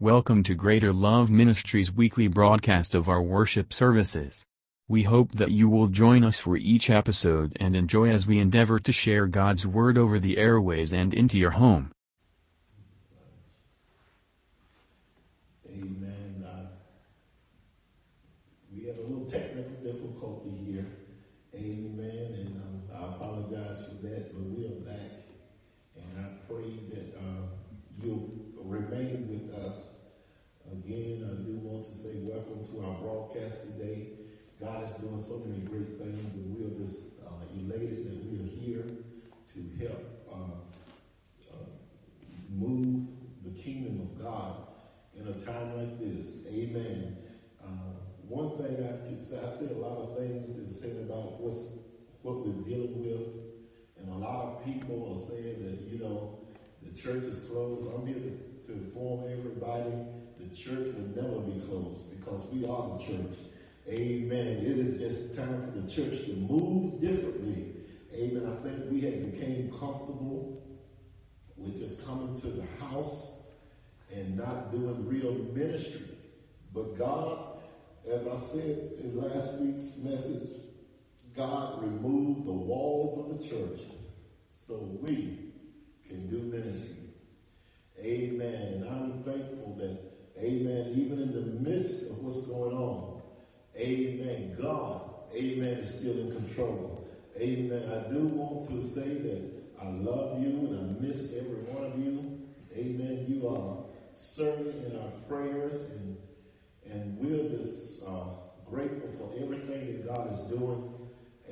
Welcome to Greater Love Ministries weekly broadcast of our worship services. We hope that you will join us for each episode and enjoy as we endeavor to share God's Word over the airways and into your home. Amen. Uh, we had a little technical difficulty here. Amen. And um, I apologize for that, but we are back. And I pray that uh, you'll remain with us. Again, I do want to say welcome to our broadcast today. God is doing so many great things, and we're just uh, elated that we are here to help uh, uh, move the kingdom of God in a time like this. Amen. Uh, one thing I could say, I said a lot of things that said about what's what we're dealing with, and a lot of people are saying that you know the church is closed. I'm here to, inform everybody the church will never be closed because we are the church. Amen. It is just time for the church to move differently. Amen. I think we have became comfortable with just coming to the house and not doing real ministry. But God, as I said in last week's message, God removed the walls of the church so we can do ministry. Amen. And I'm thankful that, amen, even in the midst of what's going on, amen, God, amen, is still in control. Amen. I do want to say that I love you and I miss every one of you. Amen. You are certainly in our prayers and and we're just uh, grateful for everything that God is doing.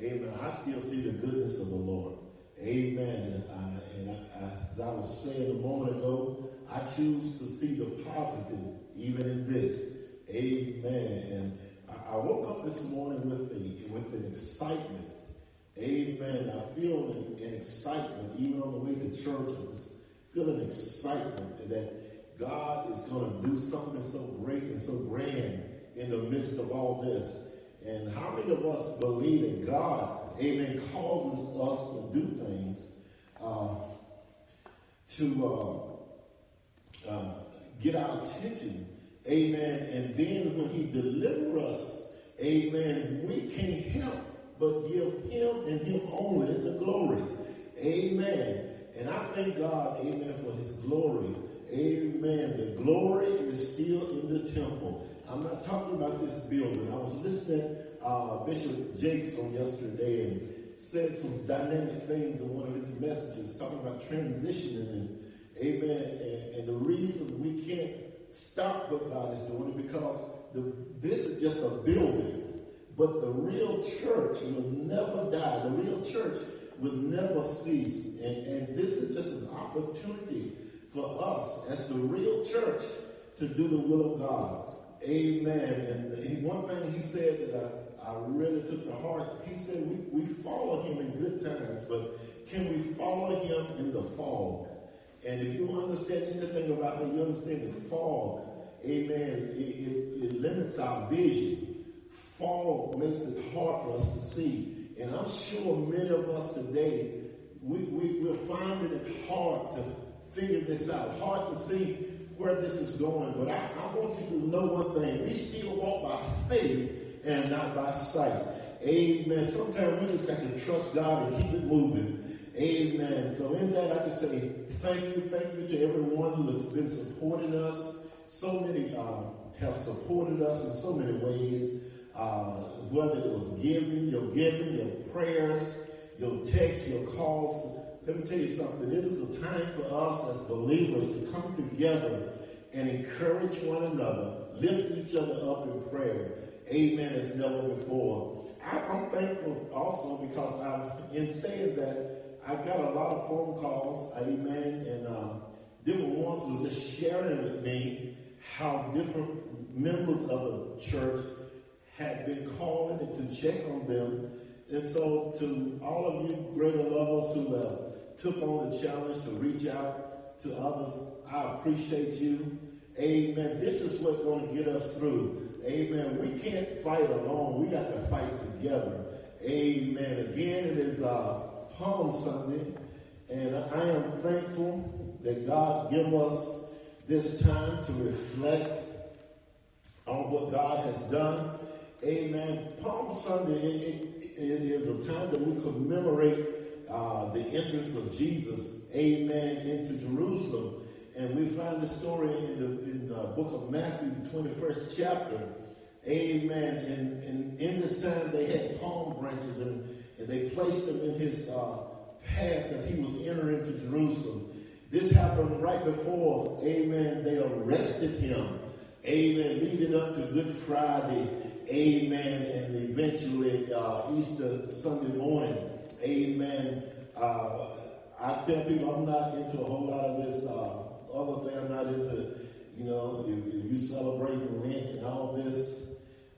Amen. I still see the goodness of the Lord. Amen. And, uh, and I, I, as I was saying a moment ago, I choose to see the positive even in this. Amen. And I, I woke up this morning with the with an excitement. Amen. I feel an, an excitement even on the way to church. I was feeling excitement that God is going to do something so great and so grand in the midst of all this. And how many of us believe that God, amen, causes us to do things uh, to uh, uh, get our attention, amen, and then when he delivers us, amen, we can't help but give him and him only the glory. Amen. And I thank God, amen, for his glory. Amen. The glory is still in the temple. I'm not talking about this building. I was listening uh, Bishop Jakes on yesterday and said some dynamic things in one of his messages talking about transitioning and amen. And, and the reason we can't stop what God is doing is because the, this is just a building. But the real church will never die. The real church will never cease. And, and this is just an opportunity for us as the real church to do the will of God. Amen. And he, one thing he said that I, I really took to heart, he said we, we follow him in good times, but can we follow him in the fog? And if you understand anything about that, you understand the fog. Amen. It, it, it limits our vision fog makes it hard for us to see. And I'm sure many of us today, we, we, we're finding it hard to figure this out, hard to see where this is going. But I, I want you to know one thing. We still walk by faith and not by sight. Amen. Sometimes we just got to trust God and keep it moving. Amen. So in that, I just say thank you, thank you to everyone who has been supporting us. So many uh, have supported us in so many ways uh, whether it was giving, your giving, your prayers, your texts, your calls. Let me tell you something. It is a time for us as believers to come together and encourage one another, lift each other up in prayer. Amen as never before. I, am thankful also because I've, in saying that, I got a lot of phone calls, amen, and um, different ones was just sharing with me how different members of the church had been calling and to check on them. And so to all of you greater lovers who have took on the challenge to reach out to others, I appreciate you. Amen. This is what's going to get us through. Amen. We can't fight alone. We got to fight together. Amen. Again, it is uh, Palm Sunday, and I am thankful that God give us this time to reflect on what God has done. Amen. Palm Sunday it, it, it is a time that we commemorate uh, the entrance of Jesus, amen, into Jerusalem. And we find the story in the, in the book of Matthew, the 21st chapter. Amen. And, and in this time, they had palm branches and, and they placed them in his uh, path as he was entering into Jerusalem. This happened right before, amen, they arrested him. Amen. Leading up to Good Friday. Amen. And eventually uh, Easter Sunday morning. Amen. Uh, I tell people I'm not into a whole lot of this uh, other thing. I'm not into, you know, if, if you celebrating Lent and all this.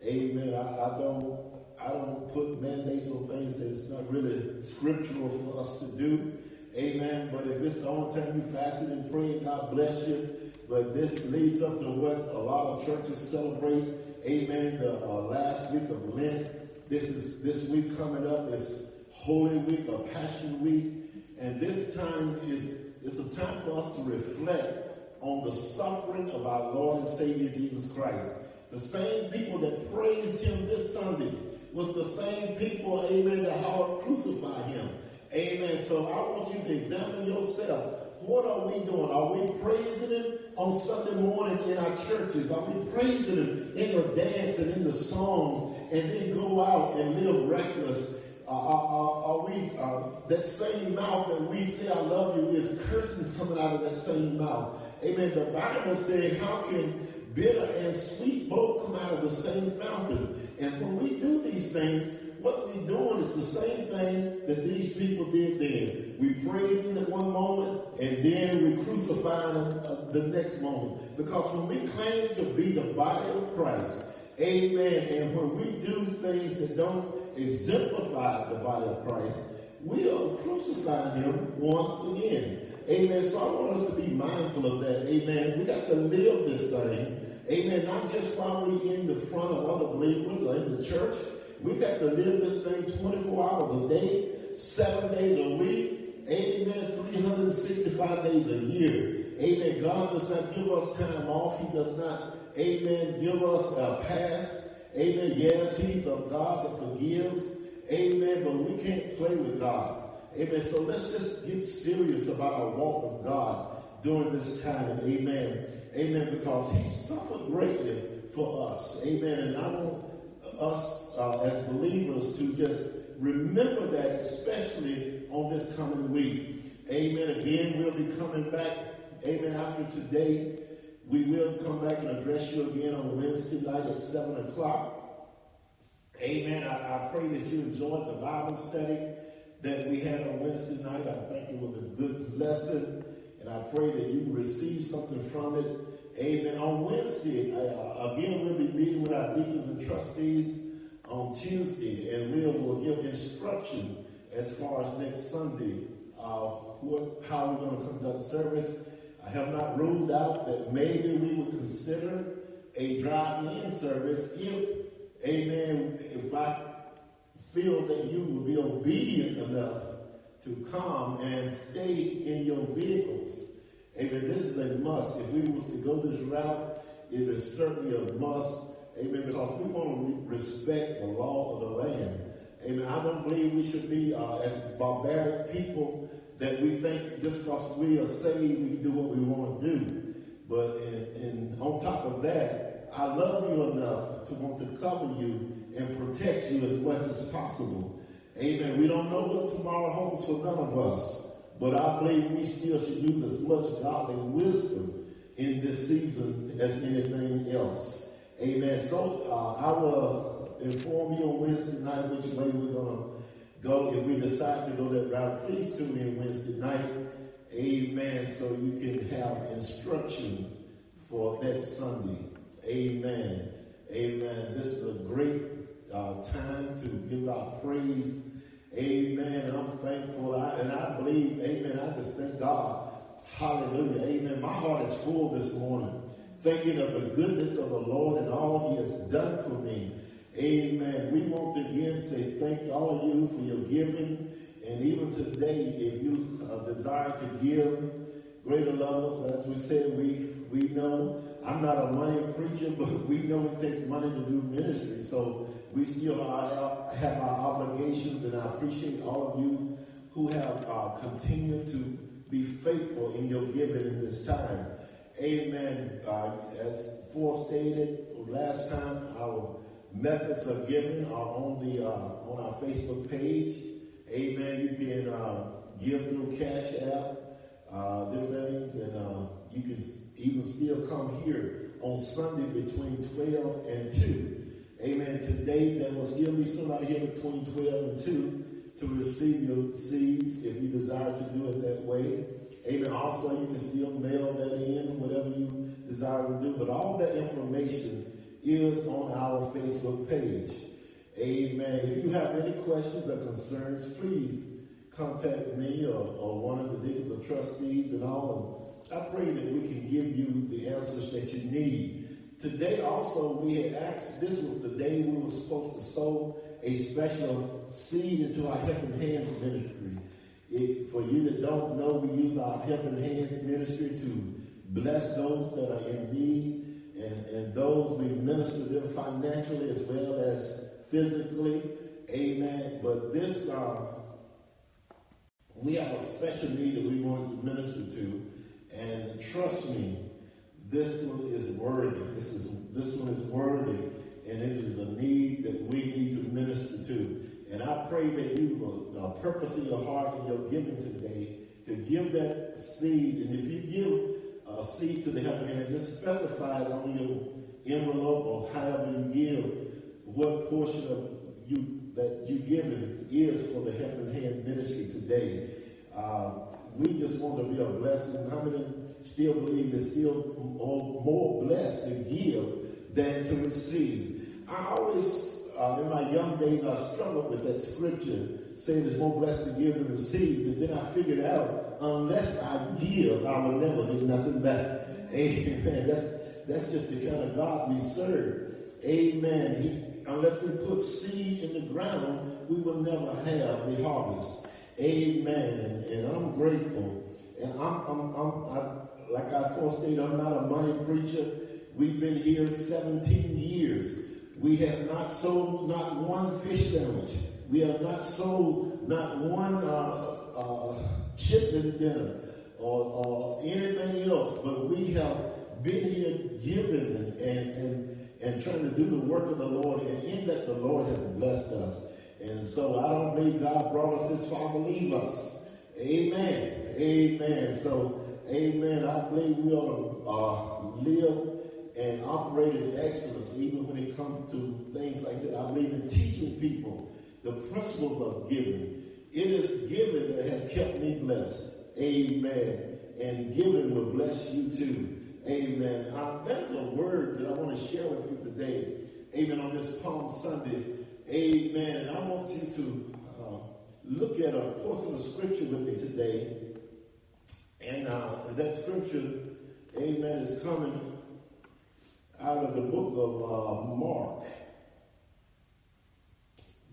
Amen. I, I don't I don't put mandates on things that it's not really scriptural for us to do. Amen. But if it's the only time you fasted and praying, God bless you. But this leads up to what a lot of churches celebrate. Amen. The uh, last week of Lent. This is this week coming up is Holy Week or Passion Week. And this time is it's a time for us to reflect on the suffering of our Lord and Savior Jesus Christ. The same people that praised him this Sunday was the same people, amen, that how crucify him. Amen. So I want you to examine yourself. What are we doing? Are we praising him on Sunday morning in our churches? Are we praising him in the dance and in the songs and then go out and live reckless? Uh, are, are, we uh, that same mouth that we say I love you is cursings coming out of that same mouth? Amen. The Bible said, "How can bitter and sweet both come out of the same fountain. And when we do these things, what we're doing is the same thing that these people did then. We praise him at one moment, and then we crucify him uh, the next moment. Because when we claim to be the body of Christ, amen, and when we do things that don't exemplify the body of Christ, we are crucifying him once again. Amen. So I want us to be mindful of that. Amen. We got to live this thing. Amen. Not just while we in the front of other believers or in the church. We got to live this thing 24 hours a day, seven days a week. Amen. 365 days a year. Amen. God does not give us time off. He does not, amen, give us a pass. Amen. Yes, He's a God that forgives. Amen. But we can't play with God. Amen. So let's just get serious about our walk of God during this time. Amen. Amen. Because he suffered greatly for us. Amen. And I want us uh, as believers to just remember that, especially on this coming week. Amen. Again, we'll be coming back. Amen. After today, we will come back and address you again on Wednesday night at 7 o'clock. Amen. I, I pray that you enjoyed the Bible study that we had on Wednesday night. I think it was a good lesson, and I pray that you received something from it. Amen. On Wednesday, uh, again, we'll be meeting with our deacons and trustees on Tuesday, and we will give instruction as far as next Sunday, uh, what, how we're going to conduct service. I have not ruled out that maybe we would consider a drive-in service if, amen, if I feel that you will be obedient enough to come and stay in your vehicles. Amen. This is a must. If we was to go this route, it is certainly a must. Amen. Because we want to respect the law of the land. Amen. I don't believe we should be uh, as barbaric people that we think just because we are saved, we can do what we want to do. But in, on top of that, I love you enough to want to cover you and protect you as much as possible. Amen. We don't know what tomorrow holds for none of us, but I believe we still should use as much godly wisdom in this season as anything else. Amen. So uh, I will inform you on Wednesday night which way we're going to go. If we decide to go that route, please tune in Wednesday night. Amen. So you can have instruction for next Sunday. Amen. Amen. This is a great uh, time to give God praise. Amen. And I'm thankful. I, and I believe, amen. I just thank God. Hallelujah. Amen. My heart is full this morning, thinking of the goodness of the Lord and all he has done for me. Amen. We want to again say thank all of you for your giving. And even today, if you uh, desire to give greater levels, as we said, we We know I'm not a money preacher, but we know it takes money to do ministry. So we still have our obligations, and I appreciate all of you who have uh, continued to be faithful in your giving in this time. Amen. Uh, as forestated last time, our methods of giving are on the uh, on our Facebook page. Amen. You can uh, give through Cash App, uh, different things, and uh, you can even still come here on Sunday between 12 and 2. Amen. Today, there will still be somebody here between 12 and 2 to receive your seeds if you desire to do it that way. Amen. Also, you can still mail that in, whatever you desire to do. But all that information is on our Facebook page. Amen. If you have any questions or concerns, please contact me or, or one of the deacons or trustees and all. And I pray that we can give you the answers that you need. Today also we had asked, this was the day we were supposed to sow a special seed into our Helping Hands ministry. It, for you that don't know, we use our Helping Hands ministry to bless those that are in need and, and those we minister them financially as well as physically. Amen. But this, uh, we have a special need that we want to minister to. And trust me, this one is worthy. This is this one is worthy, and it is a need that we need to minister to. And I pray that you will purpose in your heart and your giving today to give that seed. And if you give a seed to the helping hand, just specify it on your envelope or however you give what portion of you that you given is for the helping hand ministry today. Uh, we just want to be a blessing. How many still believe it's still more blessed to give than to receive? I always, uh, in my young days, I struggled with that scripture saying it's more blessed to give than receive. And then I figured out, unless I give, I will never get nothing back. Amen. That's that's just the kind of God we serve. Amen. He, unless we put seed in the ground, we will never have the harvest. Amen. And, I'm grateful. And I'm, I'm, I'm I, like I stated, I'm not a money preacher. We've been here 17 years. We have not sold not one fish sandwich. We have not sold not one uh, uh, chicken dinner or, or anything else. But we have been here giving and, and, and and trying to do the work of the Lord, and in that the Lord has blessed us. And so I don't believe God brought us this far to leave us. Amen. Amen. So, amen. I believe we ought to uh, live and operate in excellence, even when it comes to things like that. I believe in teaching people the principles of giving. It is giving that has kept me blessed. Amen. And giving will bless you too. Amen. Uh, there's a word that I want to share with you today. Amen. On this Palm Sunday. Amen. I want you to uh, look at a portion of scripture with me today. And uh, that scripture, amen, is coming out of the book of uh, Mark.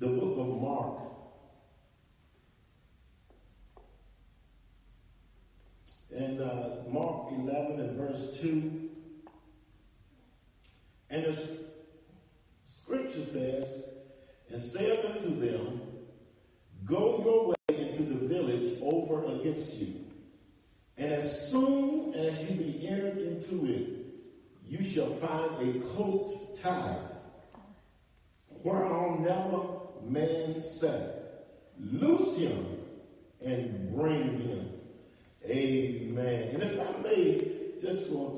The book of Mark. And uh, Mark 11 and verse 2. And the scripture says, And saith unto them, Go your way into the village over against you. And as soon as you be entered into it, you shall find a coat tied, whereon never man sat. Loose him and bring him. Amen. And if I may, just for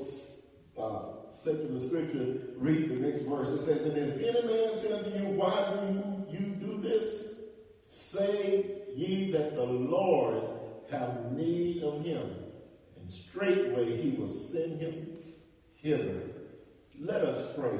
uh, sake of the scripture, read the next verse. It says, And if any man say unto you, Why do you do this? Say ye that the Lord have need of him, and straightway he will send him hither. Let us pray.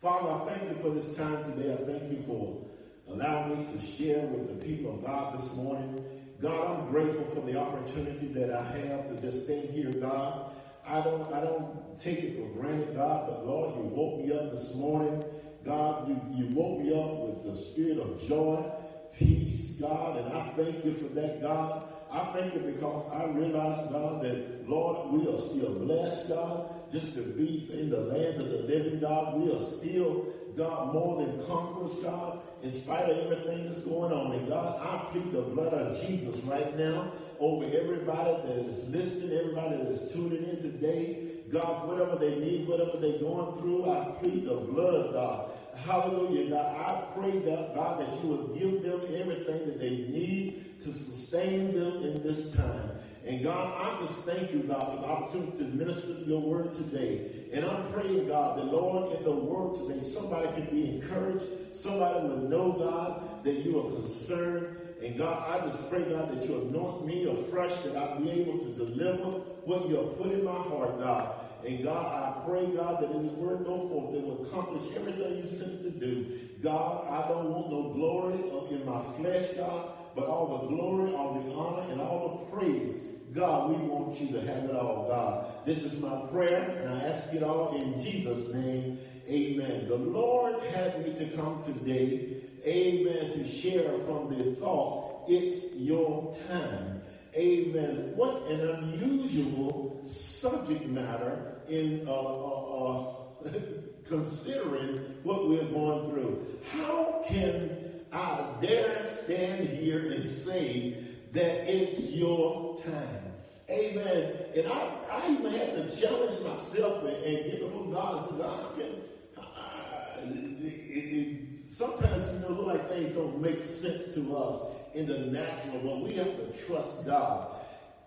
Father, I thank you for this time today. I thank you for allowing me to share with the people of God this morning. God, I'm grateful for the opportunity that I have to just stand here, God. I don't, I don't take it for granted, God, but Lord, you woke me up this morning. God, you, you woke me up with the spirit of joy, peace, God, and I thank you for that, God. I thank you because I realize, God, that, Lord, we are still blessed, God, just to be in the land of the living, God. We are still, God, more than conquerors, God, in spite of everything that's going on. And, God, I plead the blood of Jesus right now over everybody that is listening, everybody that is tuning in today. God, whatever they need, whatever they're going through, I plead the blood, God. Hallelujah, God. I pray, that, God, that you will give them everything that they need to sustain them in this time. And God, I just thank you, God, for the opportunity to minister your word today. And I'm praying, God, that Lord, in the word today, somebody can be encouraged. Somebody will know, God, that you are concerned. And God, I just pray, God, that you anoint me afresh, that I'll be able to deliver what you have put in my heart, God. And God, I pray, God, that this word go forth, it will accomplish everything you sent it to do. God, I don't want no glory in my flesh, God, but all the glory, all the honor, and all the praise. God, we want you to have it all, God. This is my prayer, and I ask it all in Jesus' name. Amen. The Lord had me to come today, amen, to share from the thought, it's your time. Amen. What an unusual subject matter in uh, uh, uh, considering what we're going through. How can I dare stand here and say that it's your time? Amen. And I, I even had to challenge myself and, and get before God and say, God, how can, it, sometimes, you know, look like things don't make sense to us in the natural, but we have to trust God.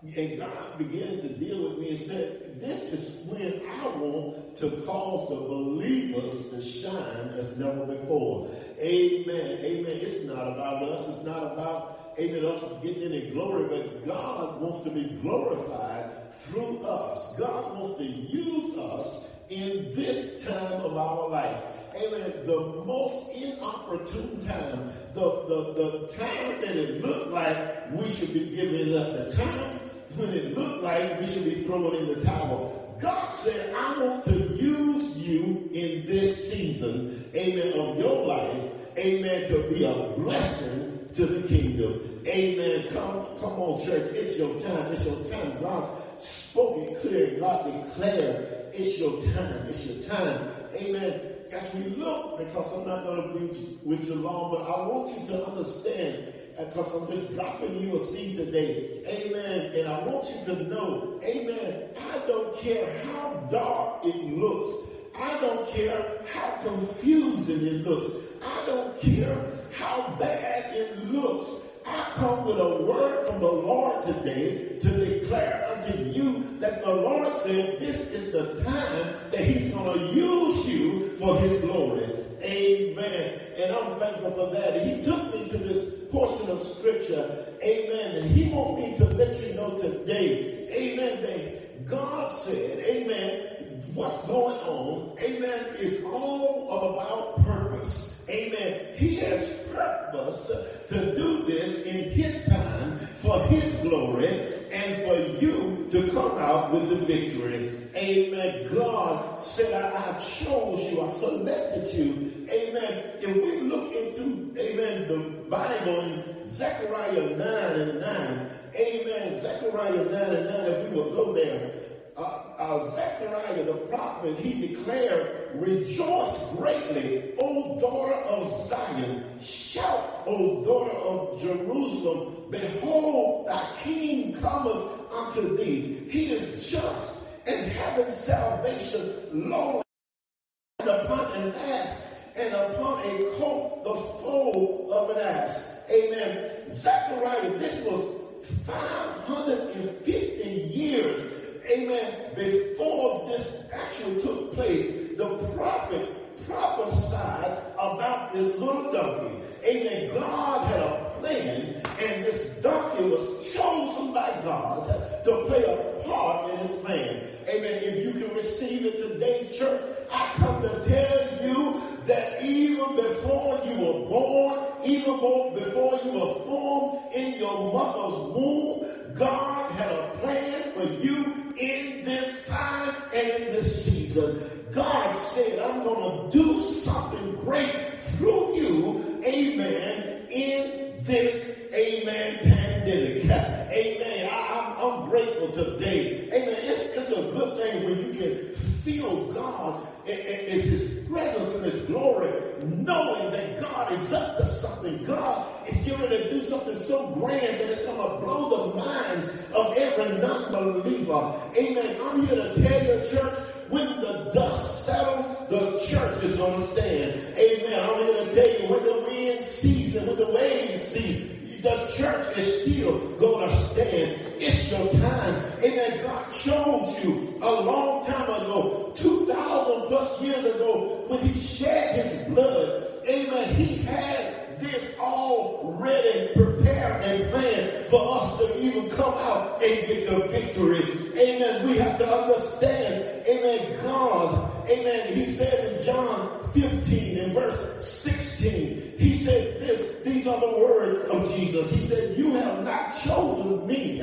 And God began to deal with me and said, This is when I want to cause the believers to shine as never before. Amen. Amen. It's not about us. It's not about, amen, us getting any glory, but God wants to be glorified through us. God wants to use us in this time of our life amen, the most inopportune time, the, the, the time that it looked like we should be giving up, the time when it looked like we should be throwing in the towel. God said, I want to use you in this season, amen, of your life, amen, to be a blessing to the kingdom. Amen. Come, come on, church. It's your time. It's your time. God spoke it clear. God declared, it's your time. It's your time. Amen as we look, because I'm not going to be with you long, but I want you to understand, because uh, I'm just dropping you a seed today. Amen. And I want you to know, amen, I don't care how dark it looks. I don't care how confusing it looks. I don't care how bad it looks. I come with a word from the Lord today to declare unto you that the Lord said this is the time that He's going to use you for His glory. Amen. And I'm thankful for that. He took me to this portion of scripture. Amen. And He want me to let you know today. Amen. That God said, Amen. What's going on, amen, is all about purpose. Amen. He has purposed to do this in his time for his glory and for you to come out with the victory. Amen. God said, I, I chose you. I selected you. Amen. If we look into, amen, the Bible in Zechariah 9 and 9, amen, Zechariah 9 and 9, if we will go there, uh, uh, Zechariah the prophet, he declared, Rejoice greatly, O daughter of Zion. Shout, O daughter of Jerusalem. Behold, thy king cometh unto thee. He is just and having salvation, lowly upon an ass and upon a colt, the foal of an ass. Amen. Zechariah, this was 550 years amen, before this actually took place, the prophet prophesied about this little donkey. Amen. God had a plan, and this donkey was chosen by God to play a part in his plan. Amen. If you can receive it today, church, I come to tell you that even before you were born, even before you were formed in your mother's womb, God had a plan for you to blow the minds of every non-believer. Amen. I'm here to tell you, church, when the dust settles, the church is going to stand. Amen. I'm here to tell you, when the wind ceases and when the waves cease, the church is still going to stand. It's your time. Amen. God chose you a long time ago, 2,000 plus years ago, when he shed his blood. Amen. He had this already prepared and planned for us to even come out and get the victory. Amen. We have to understand. Amen. God. Amen. He said in John 15 and verse 16, he said this, these are the words of Jesus. He said, You have not chosen me,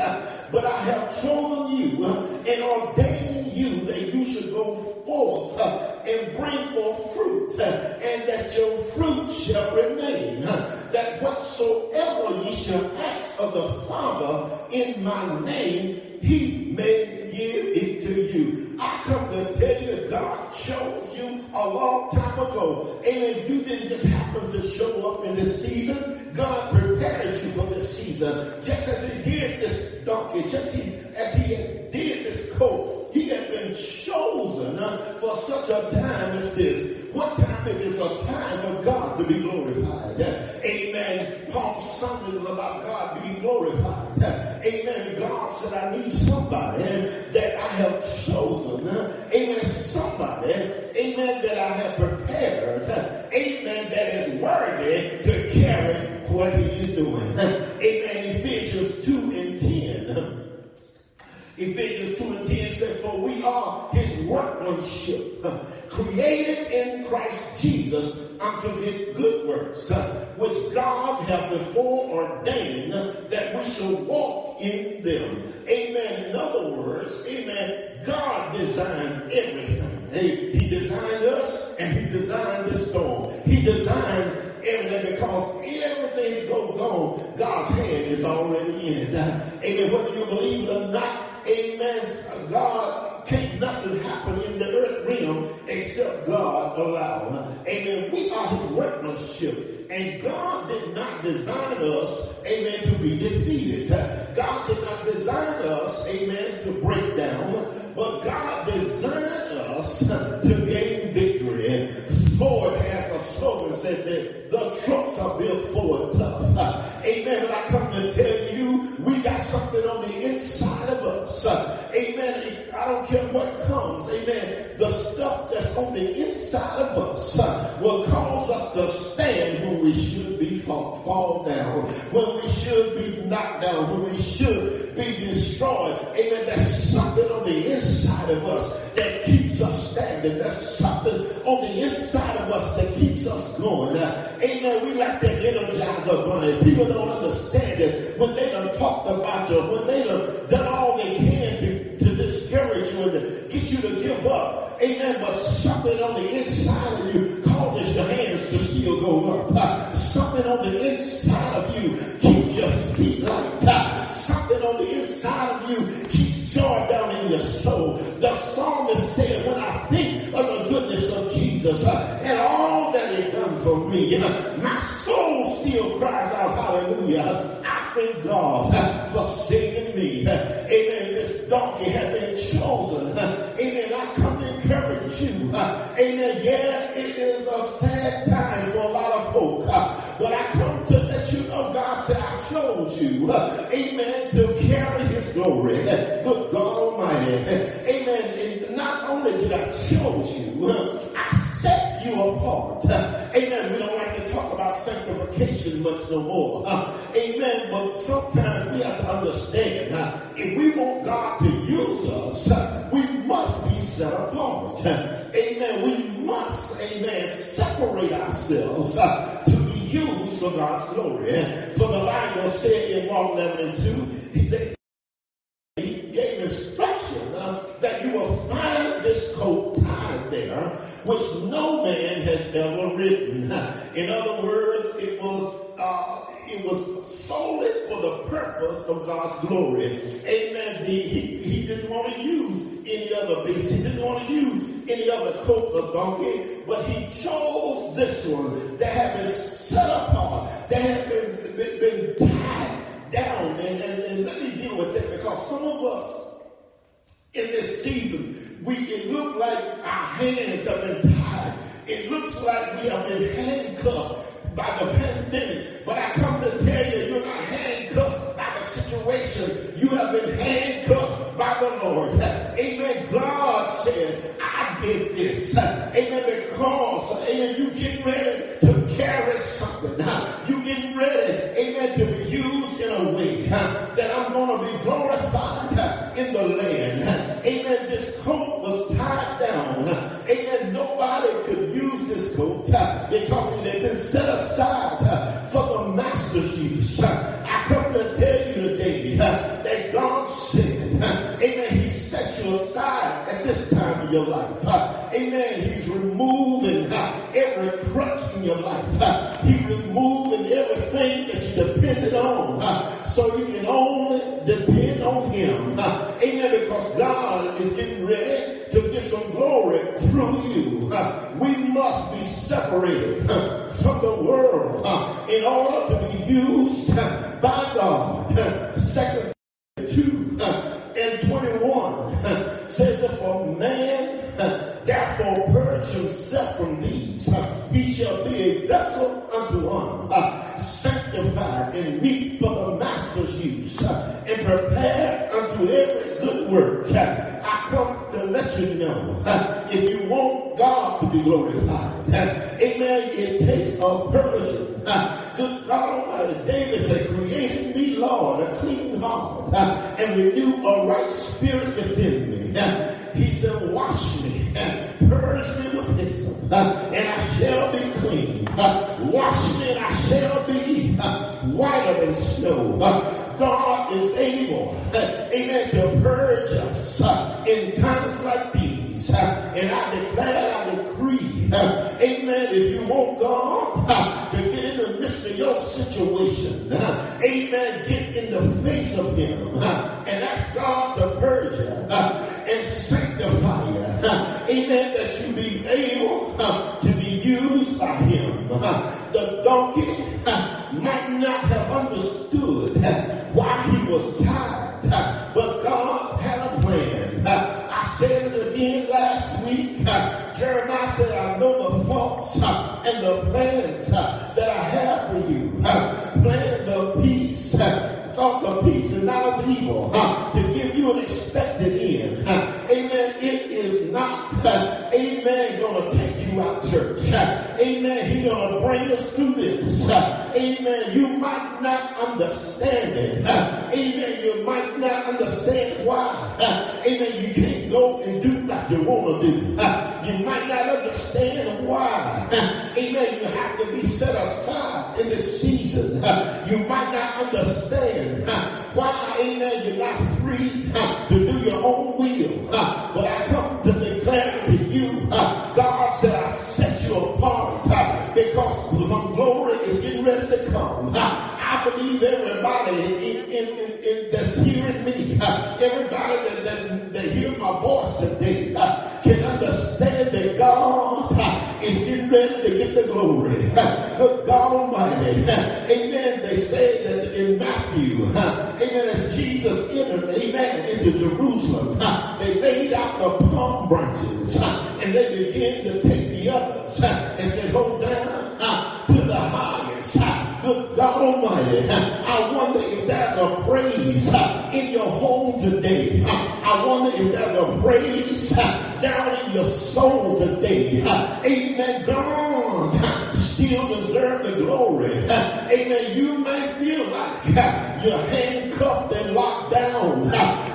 but I have chosen you and ordained you that you should go forth and bring forth fruit, and that your fruit shall remain. That whatsoever ye shall ask of the Father in my name, he may give it to you. I come to tell you, God chose you a long time ago. And you didn't just happen to show up in this season. God prepared you for this season. Just as he did this donkey, just as he did this coat, he had been chosen uh, for such a time as this. What time it is a time for God to be glorified. Uh, amen. Palm Sunday is about God being glorified. Uh, amen. God said, I need somebody uh, that I have chosen. Amen. Somebody, amen, that I have prepared. Amen. That is worthy to carry what he is doing. Amen. Ephesians 2 and 10. Ephesians 2 and 10 said, For we are his workmanship, created in Christ Jesus unto good works, which God hath before ordained that we shall walk in them. Amen. In other words, amen, God designed everything. He designed us and he designed the storm. He designed everything because everything that goes on, God's hand is already in it. Amen. Whether you believe it or not, amen, God, can't nothing happen in the earth realm except God allow. Amen. We are his workmanship. And God did not design us, amen, to be defeated. God did not design us, amen, to break down. But God designed us to gain victory. Ford has a slogan said that the trucks are built for tough. Amen. But I come something on the inside of us. Amen. I don't care what comes. Amen. The stuff that's on the inside of us will cause us to stand when we should be fall, fall down, when we should be knocked down, when we should be destroyed. Amen. That's something on the inside of us that keeps us standing. That's on the inside of us that keeps us going. Amen. We like that energizer bunny. People don't understand it when they done talked about you, when they done done all they can to, to discourage you and to get you to give up. Amen. But something on the inside of you causes your hands to still go up. Uh, something on the inside my soul still cries out, hallelujah. I thank God for saving me. Amen. This donkey had been chosen. Amen. I come to encourage you. Amen. Yes, it is a sad time for a lot of folk. but I come to let you know God said, I chose you. amen. To carry his glory. Good God Almighty. Amen. And not only did I choose you, I set you apart. Amen. We don't sanctification much no more. Amen. But sometimes we have to understand if we want God to use us, we must be set apart. Amen. We must, amen, separate ourselves to be used for God's glory. For the Bible said in Mark 11 and 2, he, he gave instruction uh, that you will find which no man has ever written. In other words, it was uh, it was solely for the purpose of God's glory. Amen. The, he, he didn't want to use any other beast. He didn't want to use any other coat or donkey, but he chose this one that had been set apart, that had been, been, been tied down. And, and, and let me deal with that because some of us in this season, we it look like our hands have been tied. It looks like we have been handcuffed by the pandemic. But I come to tell you, you're not handcuffed by the situation. You have been handcuffed by the Lord. Amen. God said, I did this. Amen. Because, amen, you get ready and I shall be clean. Wash me, and I shall be whiter than snow. God is able, amen, to purge us in times like these. And I declare, I decree, amen, if you want God to get in the midst of your situation, amen, get in the face of Him and ask God to purge you and sanctify you, amen, that you be able uh, to be used by Him. Uh, the donkey uh, might not have understood why he was tied, but God had a plan. I said it again last week. Jeremiah said, I know the thoughts and the plans that I have for you. Plans of peace, thoughts of peace and not of evil, to give you an expected end. Amen. It is not, amen, going to take you out, church. Amen. He's going to bring us through this. Amen. You might not understand it. Amen. You might not understand why. Amen. You can't go and do like you want to do. You might not understand why. Amen. You have to be set aside in this season. You might not understand why, amen, you're not free to do your own will. But I come to declare to you, uh, God said, I set you apart uh, because my glory is getting ready to come. Uh, I believe everybody in, in, in, that's hearing me, everybody that, that, that hear my voice today, can understand that God is getting ready to get the glory. Good God Almighty. Amen. Matthew, amen, as Jesus entered, amen, into Jerusalem, they laid out the palm branches and they began to take the others and said, Hosanna to the highest. Good God Almighty. I wonder if there's a praise in your home today. I wonder if there's a praise down in your soul today. Amen. God still deserve the glory. Amen. You you're handcuffed and locked down,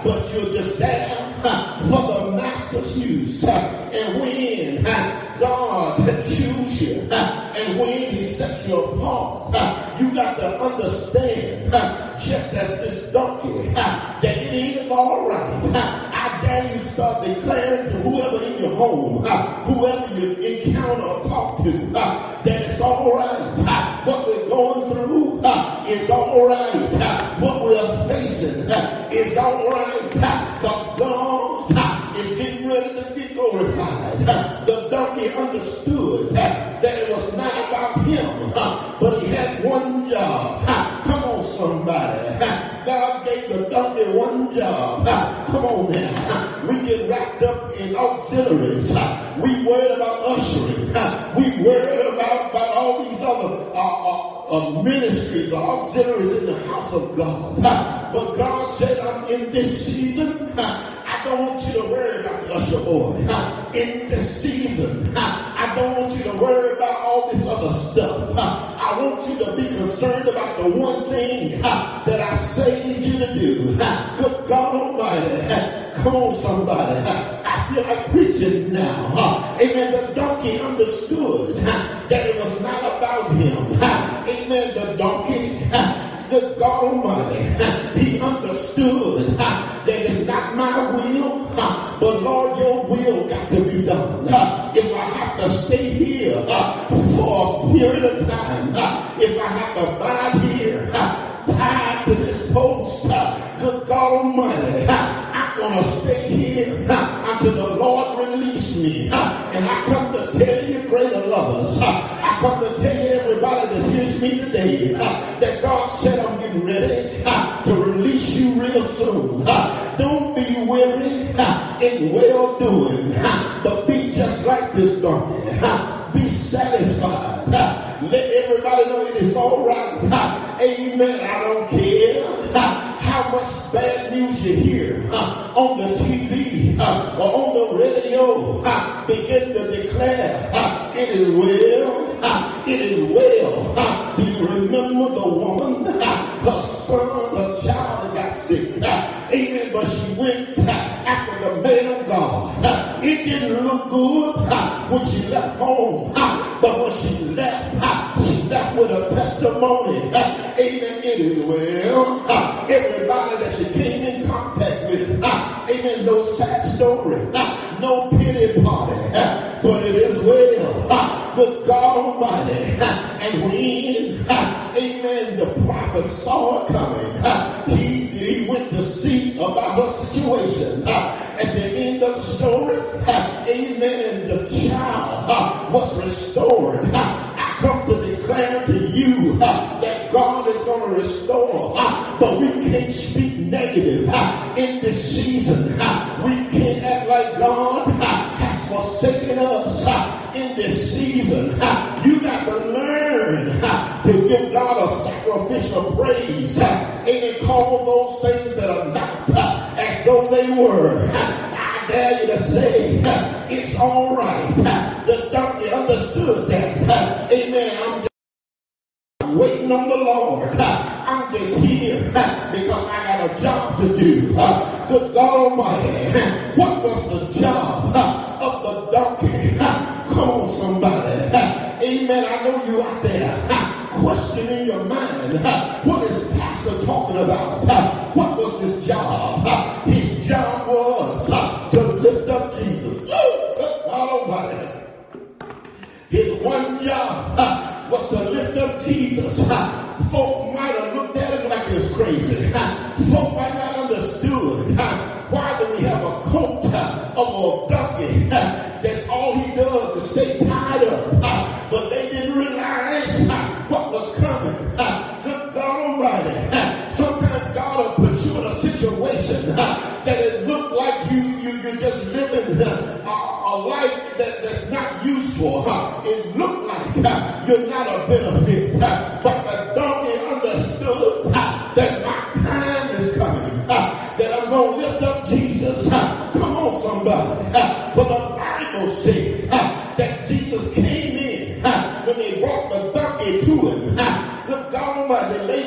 but you're just there for the master's use. And when God chooses you, and when He sets you apart, you got to understand, just as this donkey, that it is all right. I dare you start declaring to whoever in your home, whoever you encounter or talk to, that it's all right. What we're going through is all right. What we're facing is all right. Because God is getting ready to get glorified. The donkey understood that it was not about him, but he had one job. Come on, somebody. God gave the donkey one job. Come on now. We get wrapped up in auxiliaries. We worried about ushering. We worried about, about all these other uh, uh, uh, ministries or auxiliaries in the house of God. But God said, I'm in this season. I don't want you to worry about usher board. In this season, don't want you to worry about all this other stuff. I want you to be concerned about the one thing that I saved you to do. Good God Almighty. Come on, somebody. I feel like preaching now. Amen. The donkey understood that it was not about him. Amen. The donkey, good God Almighty, he understood that it's not my will, but Lord, your will got to be done. If I have to stay here for a period of time, if I have to abide here, tied to this post, good God Almighty, I'm going to stay here until the Lord release me. And I come to tell you, greater lovers, I come to tell you, everybody that hears me today, that God said I'm getting ready to release you real soon. Don't be weary in well doing, but be just like this donkey. Be satisfied. Let everybody know it is all right. Amen. I don't care how much bad news you hear on the TV or on the radio. Begin to declare it is well. It is well. Do you remember the woman? Her son, her child got sick. Amen. But she went after the man of God. It didn't look good when she left home. But when she left, she left with a testimony. Amen. It is well. Everybody that she came in contact with. Amen. No sad story. No pity party. But it is well. Good God Almighty. And when, amen, the prophet saw it coming, he, he went to see about her situation. Uh, at the end of the story, uh, amen, the child uh, was restored. I come to declare to you that God is going to restore, but we can't speak negative in this season. We can't act like God has forsaken us in this season. You got to learn to give God a sacrificial praise to call those things that are not as though they were. I dare you to say, it's all right. The donkey understood that. Amen. I'm just waiting on the Lord. I'm just here because I got a job to do. Good God Almighty. What was the job of the donkey? Come on, somebody. Amen. I What is Pastor talking about? What was his job? His job was to lift up Jesus. His one job was to lift up Jesus. Folk might have looked at him like he was crazy. Folk might not understood why do we have a coat of a donkey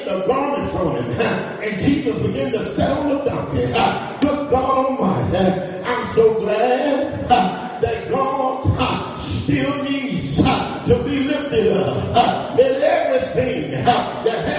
the garments on him. And Jesus began to sit on the donkey. Good God Almighty, I'm so glad that God still needs to be lifted up. Let everything that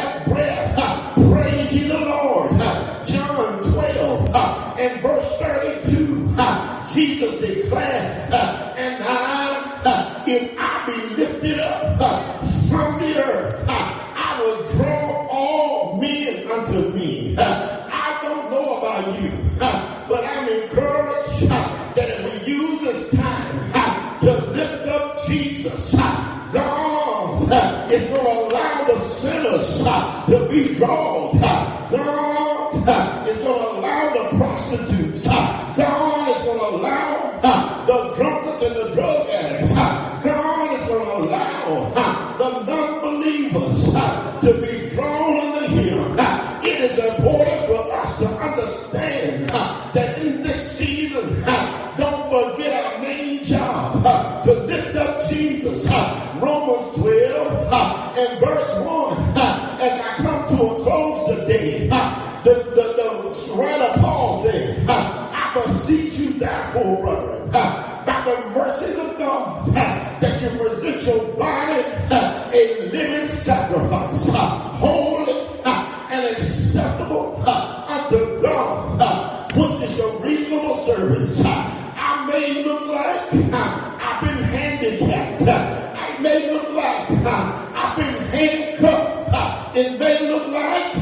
I may look like I've been handcuffed. It may look like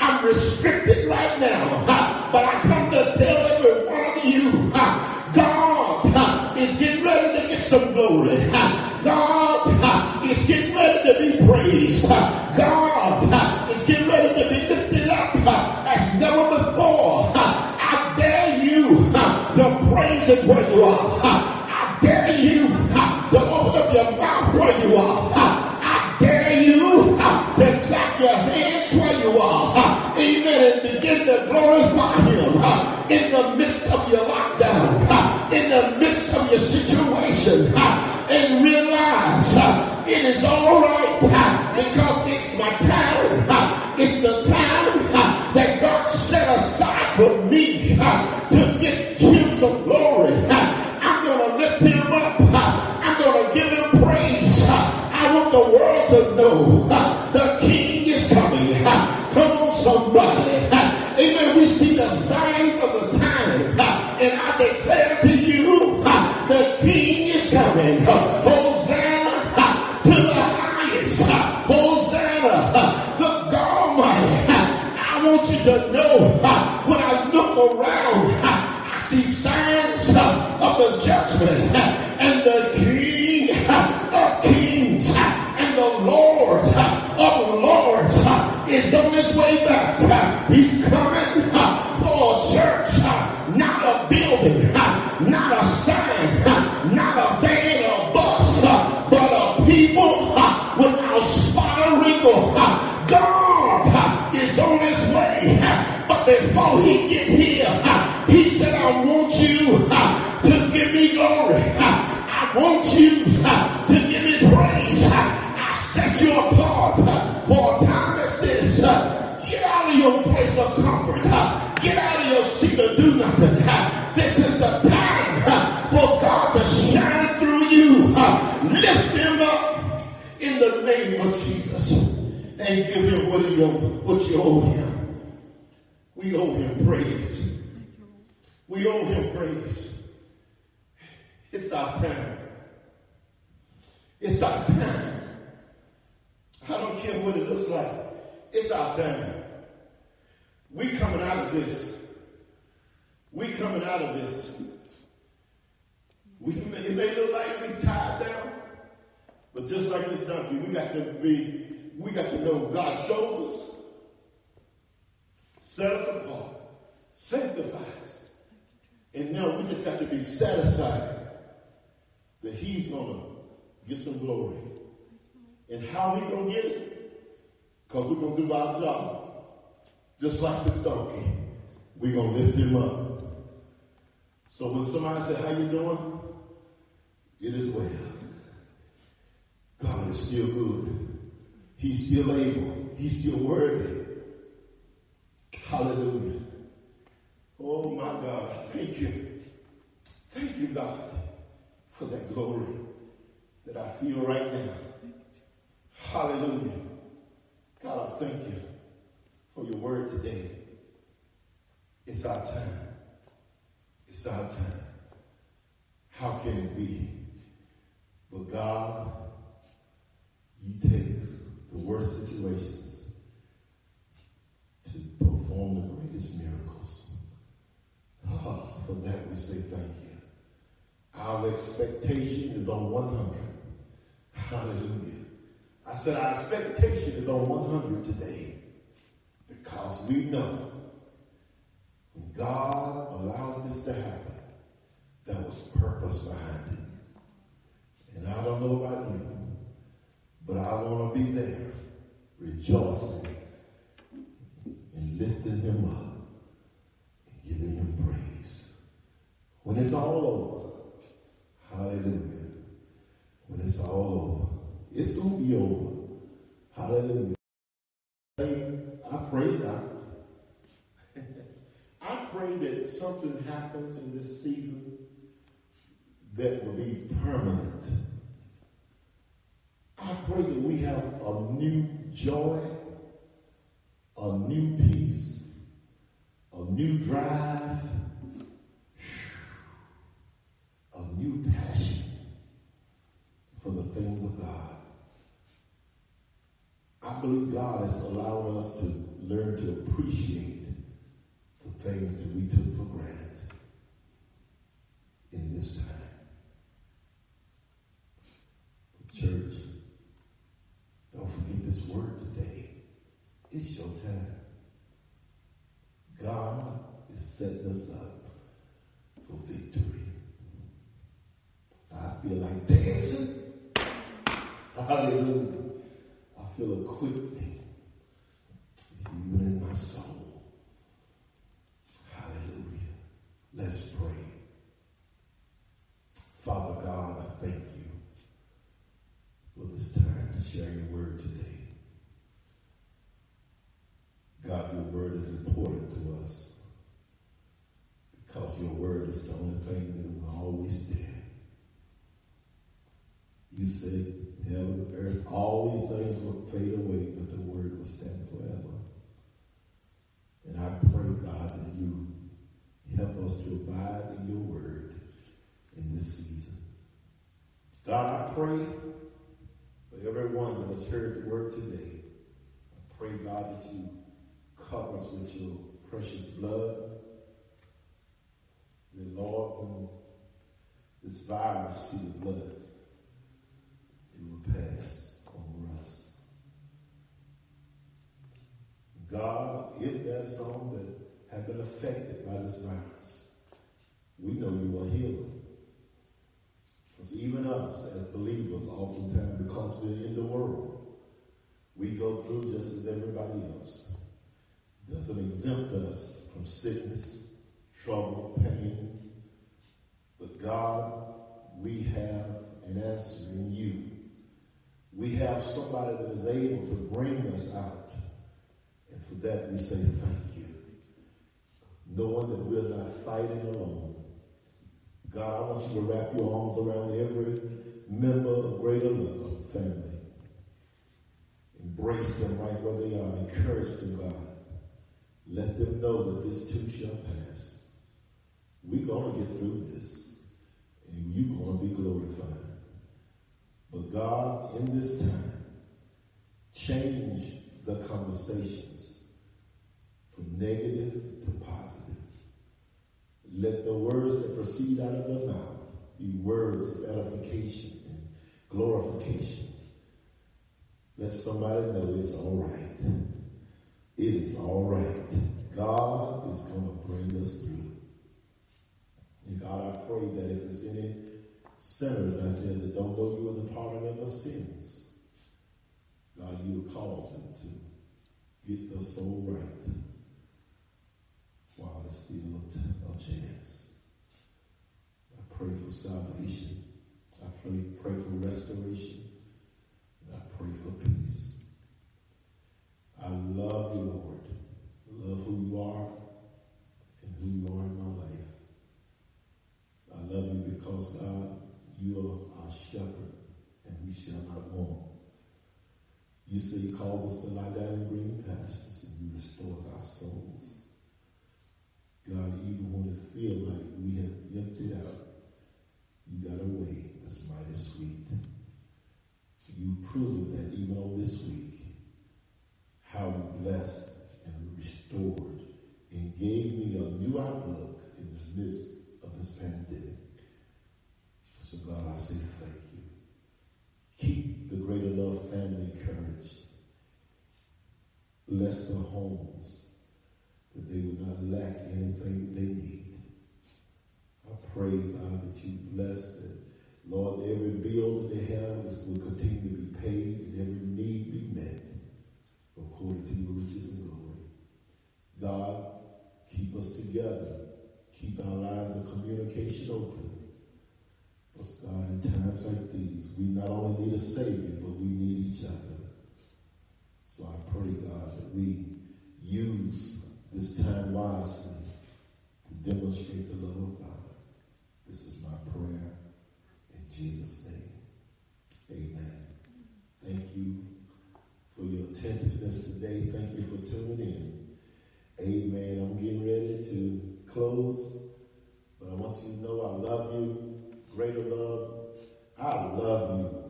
I'm restricted right now. But I come to tell every one of you, God is getting ready to get some glory. God is getting ready to be praised. Praise. It's our time. It's our time. I don't care what it looks like. It's our time. We coming out of this. We coming out of this. We it may look like we tied down, but just like this donkey, we got to be, we got to know God chose us, set us apart, sanctified us. And now we just got to be satisfied that He's gonna get some glory. And how He gonna get it? Because we're gonna do our job. Just like this donkey. We're gonna lift him up. So when somebody say, How you doing? It is well. God is still good. He's still able. He's still worthy. Hallelujah. My God. Thank you. Thank you, God, for that glory that I feel right now. Hallelujah. God, I thank you for your word today. It's our time. It's our time. How can it be? But God, He takes the worst situations to perform the greatest miracles. Oh, for that we say thank you. Our expectation is on 100. Hallelujah. I said our expectation is on 100 today because we know when God allowed this to happen, there was purpose behind it. And I don't know about you, but I want to be there rejoicing and lifting him up and giving him praise. When it's all over, hallelujah. When it's all over, it's going to be over. Hallelujah. I pray now. I pray that something happens in this season that will be permanent. I pray that we have a new joy, a new peace, a new drive, new passion for the things of God. I believe God has allowed us to learn to appreciate the things that we took for granted in this time. Church, don't forget this word today. It's your time. God is setting us up for victory. Like dancing. Hallelujah. I feel a quickening even in my soul. Hallelujah. Let's pray. Father God, I thank you for this time to share your word today. God, your word is important to us because your word is the only thing that will always stand. You said, heaven, earth, all these things will fade away, but the word will stand forever. And I pray, God, that you help us to abide in your word in this season. God, I pray for everyone that has heard the word today. I pray, God, that you cover us with your precious blood. That, Lord, when this virus see the blood, pass over us. God, if there's some that have been affected by this virus, we know you are healer. Because even us as believers, oftentimes, because we're in the world, we go through just as everybody else. Doesn't exempt us from sickness, trouble, pain. But God, we have an answer in you. We have somebody that is able to bring us out. And for that we say thank you. Knowing that we're not fighting alone. God, I want you to wrap your arms around every member of Greater Love family. Embrace them right where they are. Encourage them, God. Let them know that this too shall pass. We're going to get through this. And you're going to be glorified. But God, in this time, change the conversations from negative to positive. Let the words that proceed out of their mouth be words of edification and glorification. Let somebody know it's all right. It is all right. God is going to bring us through. And God, I pray that if there's any sinners out there that don't know you in the pardon of their sins, God, you will cause them to get their soul right while there's still a, chance. I pray for salvation. I pray, pray for restoration. And I pray for peace. I love you, Lord. I love who you are and who you are in my life. I love you because, God, you are our shepherd and we shall not want. You say you cause us to lie down in green pastures and you restore our souls. God, even when it feels like we have emptied out, you got a way that's mighty sweet. You proved that even on this week, how blessed and restored and gave me a new outlook in the midst of this pandemic. So God, I say thank you. Keep the greater love family encouraged. bless the homes, that they would not lack anything they need. I pray, God, that you bless them. Lord, every bill that they have is, will continue to be paid and every need be met according to your riches and glory. God, keep us together. Keep our lines of communication open. But God, in times like these, we not only need a Savior, but we need each other. So I pray, God, that we use this time wisely to demonstrate the love of God. This is my prayer in Jesus' name. Amen. Thank you for your attentiveness today. Thank you for tuning in. Amen. I'm getting ready to close, but I want you to know I love you. Greater love. I love you.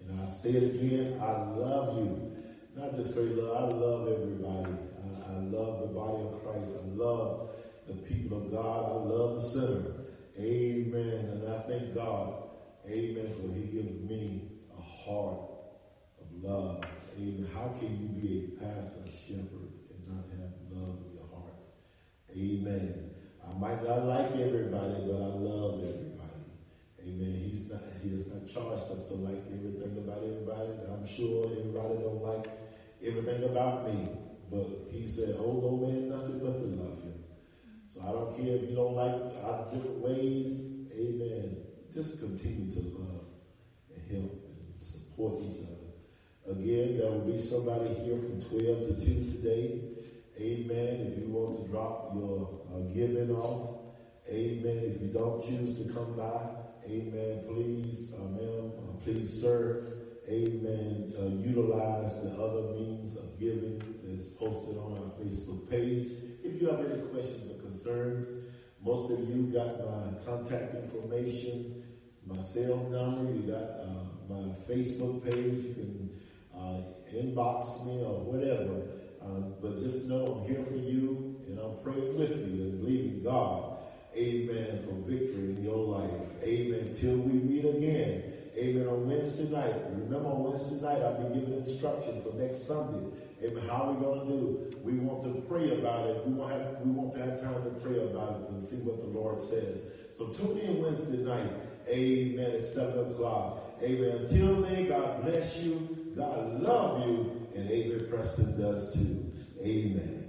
And I say it again, I love you. Not just great love, I love everybody. I, I love the body of Christ. I love the people of God. I love the sinner. Amen. And I thank God, amen, for he gives me a heart of love. Amen. How can you be a pastor, a shepherd, and not have love in your heart? Amen. I might not like everybody, but I love everybody. Amen. He's not he has not charged us to like everything about everybody. I'm sure everybody don't like everything about me. But he said, Oh no man nothing but to love him. So I don't care if you don't like our different ways. Amen. Just continue to love and help and support each other. Again, there will be somebody here from 12 to 2 today. Amen. If you want to drop your uh, giving off, amen. If you don't choose to come by, amen, please, uh, ma'am, uh, please, sir, amen, uh, utilize the other means of giving that's posted on our Facebook page. If you have any questions or concerns, most of you got my contact information, my cell number, you got uh, my Facebook page, you can uh, inbox me or whatever. Uh, but just know I'm here for you and I'm praying with you and believing God, amen, for victory in your life. Amen. Till we meet again. Amen. On Wednesday night. Remember on Wednesday night I'll be giving instruction for next Sunday. Amen. How are we going to do? We want to pray about it. We want, have, we want to have time to pray about it and see what the Lord says. So tune in Wednesday night. Amen. At 7 o'clock. Amen. Until then, God bless you. God love you. And Amen Preston does too. Amen.